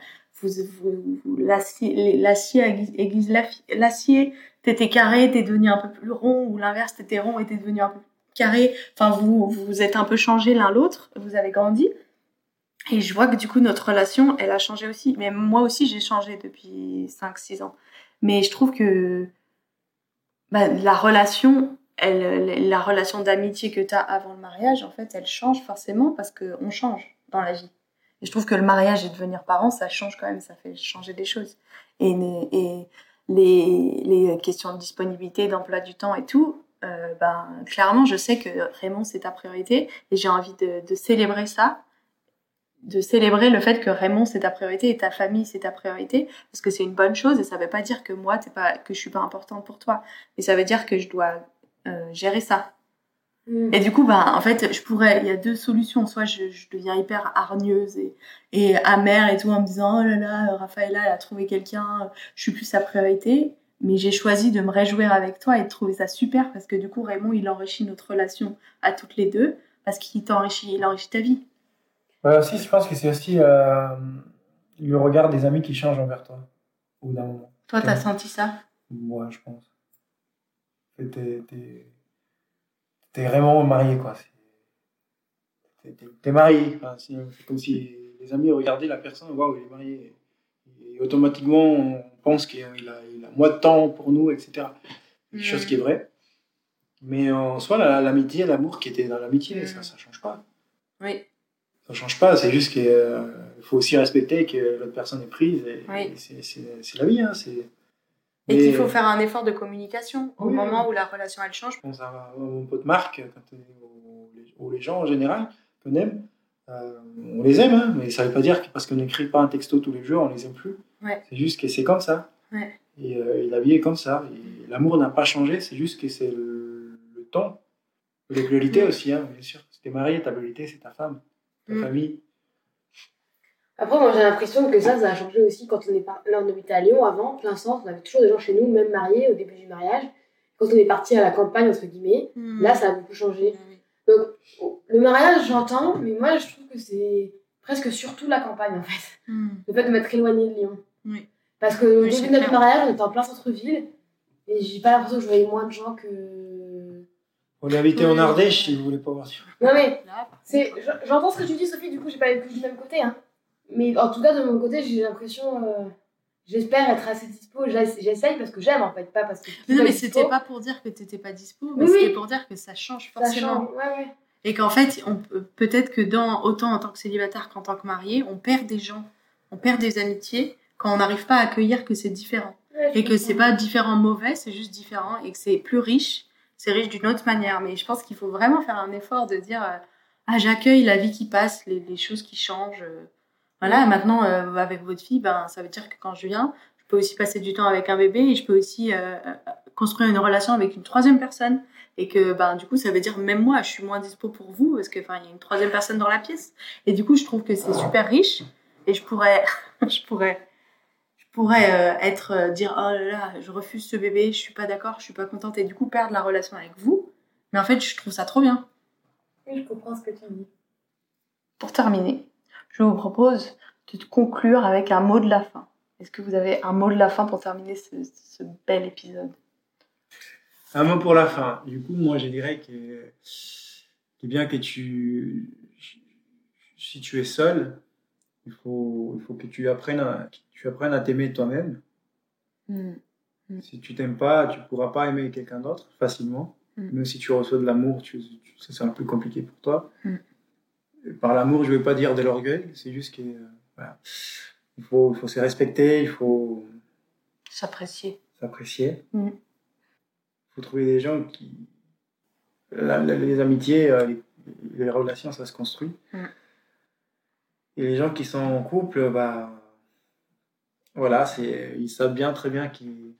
vous, vous, vous- l'acier aiguise, l'acier, t'étais carré, t'es devenu un peu plus rond, ou l'inverse, t'étais rond et t'es devenu un peu carré. Enfin, vous vous êtes un peu changé l'un l'autre, vous avez grandi. Et je vois que du coup, notre relation, elle a changé aussi. Mais moi aussi, j'ai changé depuis 5-6 ans. Mais je trouve que bah, la relation, la relation d'amitié que tu as avant le mariage, en fait, elle change forcément parce qu'on change dans la vie. Et je trouve que le mariage et devenir parent, ça change quand même, ça fait changer des choses. Et, les, questions de disponibilité, d'emploi du temps et tout, euh, ben, clairement, je sais que Raymond, c'est ta priorité et j'ai envie de, célébrer ça, de célébrer le fait que Raymond, c'est ta priorité et ta famille, c'est ta priorité, parce que c'est une bonne chose et ça veut pas dire que moi, t'es pas, que je suis pas importante pour toi, mais ça veut dire que je dois euh, gérer ça. Mm. Et du coup, ben, en fait, je pourrais, il y a deux solutions. Soit je, je deviens hyper hargneuse et, et amère et tout en me disant, oh là là, Raphaëla, elle a trouvé quelqu'un, je suis plus sa priorité mais j'ai choisi de me réjouir avec toi et de trouver ça super parce que du coup Raymond il enrichit notre relation à toutes les deux parce qu'il t'enrichit il enrichit ta vie ouais aussi je pense que c'est aussi euh, le regard des amis qui change envers toi au bout d'un moment toi t'as senti ça? Moi je pense t'es t'es vraiment marié quoi t'es marié enfin, c'est comme si les amis regardaient la personne waouh il est marié et automatiquement on pense qu'il a, il a, moins de temps pour nous, etc. Mmh. Chose qui est vraie. Mais en soi, l'amitié, l'amour qui était dans l'amitié, mmh. ça ne change pas. Oui. Ça ne change pas, c'est juste qu'il euh, faut aussi respecter que l'autre personne est prise. Et, oui. C'est la vie. Hein, et qu'il faut faire un effort de communication au oui, moment où la relation elle change. Je pense à mon pote Marc, ou, les gens en général qu'on aime, euh, on les aime, hein, mais ça ne veut pas dire que parce qu'on n'écrit pas un texto tous les jours, on les aime plus. Ouais. C'est juste que c'est comme ça. Ouais. Et, euh, et, la vie est comme ça. L'amour n'a pas changé, c'est juste que c'est le, le, temps. La priorité aussi, hein, bien sûr. Si t'es marié, ta priorité, c'est ta femme, Mm. famille. Après, moi, j'ai l'impression que ça, ça a changé aussi quand on est par... Là, on habitait à Lyon avant, plein centre, on avait toujours des gens chez nous, même mariés au début du mariage. Quand on est parti à la campagne, entre guillemets, Mm. là, ça a beaucoup changé. Donc, le mariage, j'entends, mais moi, je trouve que c'est presque surtout la campagne, en fait. Mm. Le fait de m'être éloignée de Lyon. Oui. Parce que au Oui, début de notre mariage, on était en plein centre-ville, et j'ai pas l'impression que je voyais moins de gens que. On est invité en. Ardèche si vous voulez pas voir ça. Non, mais c'est... j'entends ce que tu dis, Sophie, du coup, j'ai pas du même côté, hein. Mais en tout cas, de mon côté, j'ai l'impression. euh, J'espère être assez dispo. J'ess- J'essaye parce que j'aime, en fait, pas parce que. Mais non, pas mais dispo. c'était pas pour dire que t'étais pas dispo, mais Oui, c'était oui. pour dire que ça change Ça forcément. change. Ouais, ouais. Et qu'en fait, on peut- peut-être que dans autant en tant que célibataire qu'en tant que marié, on perd des gens, on perd des amitiés quand on n'arrive pas à accueillir que c'est différent. Ouais, Et que c'est pas différent mauvais, c'est juste différent et que c'est plus riche, c'est riche d'une autre manière. Mais je pense qu'il faut vraiment faire un effort de dire euh, Ah, j'accueille la vie qui passe, les, les choses qui changent. euh. Voilà, maintenant, euh, avec votre fille, ben, ça veut dire que quand je viens, je peux aussi passer du temps avec un bébé et je peux aussi construire une relation avec une troisième personne. Et que ben, du coup, ça veut dire même moi, je suis moins dispo pour vous parce qu'il y a une troisième personne dans la pièce. Et du coup, je trouve que c'est super riche et je pourrais. je pourrais je pourrais euh, être euh, dire oh là là je refuse ce bébé je suis pas d'accord je suis pas contente et du coup perdre la relation avec vous mais en fait je trouve ça trop bien Oui, je comprends ce que tu dis. pour terminer je vous propose de conclure avec un mot de la fin est-ce que vous avez un mot de la fin pour terminer ce, ce bel épisode? Un mot pour la fin. Du coup, moi, je dirais que c'est bien que tu, si tu es seul, il faut, il faut que tu apprennes à, tu apprennes à t'aimer toi-même. Mm. Si tu t'aimes pas, tu pourras pas aimer quelqu'un d'autre facilement. Mm. Même si tu reçois de l'amour, tu, tu- ça sera plus compliqué pour toi. Mm. Par l'amour, je veux pas dire de l'orgueil, c'est juste que euh, voilà. il faut, faut se respecter, il faut s'apprécier s'apprécier. Mm. Il faut trouver des gens qui. la- la- les amitiés, euh, les, les relations, ça se construit. Mm. Et les gens qui sont en couple, bah. Voilà, c'est, ils savent bien, très bien qu'ils-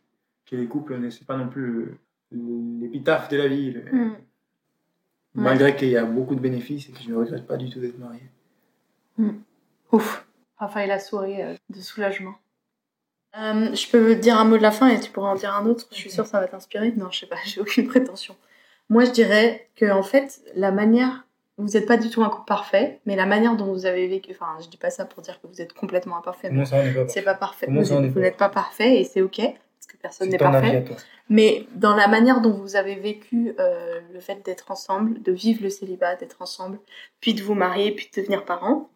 que les couples, ne- c'est pas non plus l'épitaphe de la vie. le- Mm. Malgré qu'il y a beaucoup de bénéfices et que je ne regrette pas du tout d'être marié. ouf. Raphaël a souri euh, de soulagement. Euh, je peux dire un mot de la fin et tu pourras en dire un autre. Je suis sûre que ça va t'inspirer. Non je sais pas j'ai aucune prétention. Moi je dirais que en fait la manière vous n'êtes pas du tout un couple parfait mais la manière dont vous avez vécu enfin je dis pas ça pour dire que vous êtes complètement imparfait Comment ça, n'est pas c'est pas parfait Comment vous, n'êtes pas parfait et c'est ok parce que personne n'est parfait mais dans la manière dont vous avez vécu euh, le fait d'être ensemble, de vivre le célibat, d'être ensemble, puis de vous marier, puis de devenir parents,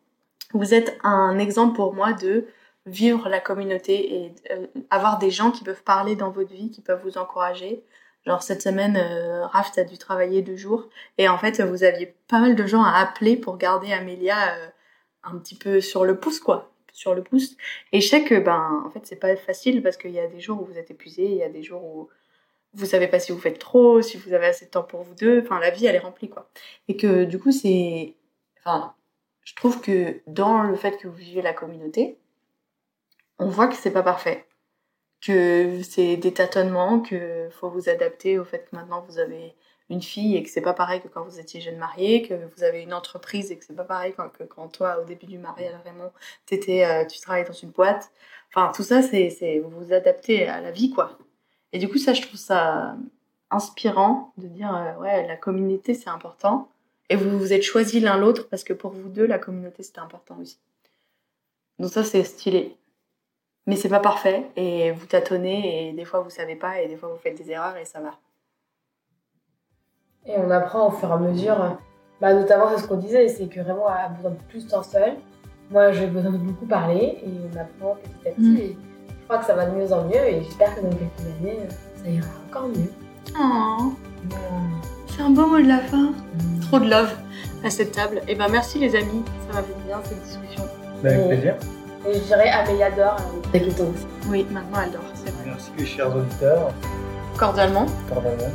vous êtes un exemple pour moi de vivre la communauté et euh, avoir des gens qui peuvent parler dans votre vie, qui peuvent vous encourager. Genre cette semaine, euh, Raph, t'as dû travailler deux jours et en fait, vous aviez pas mal de gens à appeler pour garder Amélia euh, un petit peu sur le pouce, quoi sur le. Et je sais que, ben, en fait, c'est pas facile parce qu'il y a des jours où vous êtes épuisé, il y a des jours où, vous savez pas si vous faites trop, si vous avez assez de temps pour vous deux. Enfin, la vie, elle est remplie, quoi. Et que du coup, c'est. Enfin, je trouve que dans le fait que vous vivez la communauté, on voit que c'est pas parfait. Que c'est des tâtonnements, que faut vous adapter au fait que maintenant vous avez une fille et que c'est pas pareil que quand vous étiez jeune marié, que vous avez une entreprise et que c'est pas pareil quand, que quand toi, au début du mariage, vraiment, t'étais, euh, tu travaillais dans une boîte. Enfin, tout ça, c'est, c'est vous vous adaptez à la vie, quoi. Et du coup, ça, je trouve ça inspirant de dire, euh, ouais, la communauté, c'est important. Et vous vous êtes choisis l'un l'autre parce que pour vous deux, la communauté, c'était important aussi. Donc ça, c'est stylé. Mais c'est pas parfait et vous tâtonnez et des fois vous savez pas et des fois vous faites des erreurs et ça va. Et on apprend au fur et à mesure, bah, notamment c'est ce qu'on disait, c'est que vraiment a besoin de plus de temps seul. Moi j'ai besoin de beaucoup parler et on apprend petit à petit. Mm. Et je crois que ça va de mieux en mieux et j'espère que dans quelques années ça ira encore mieux. Oh, c'est un beau mot de la fin. Mm. Trop de love à cette table. Et ben merci les amis, ça m'a fait bien cette discussion. Ben, Avec plaisir. Et je dirais Amélia dort avec le temps aussi. Oui, maintenant elle dort, c'est vrai. Merci les chers auditeurs, Cordialement. cordialement.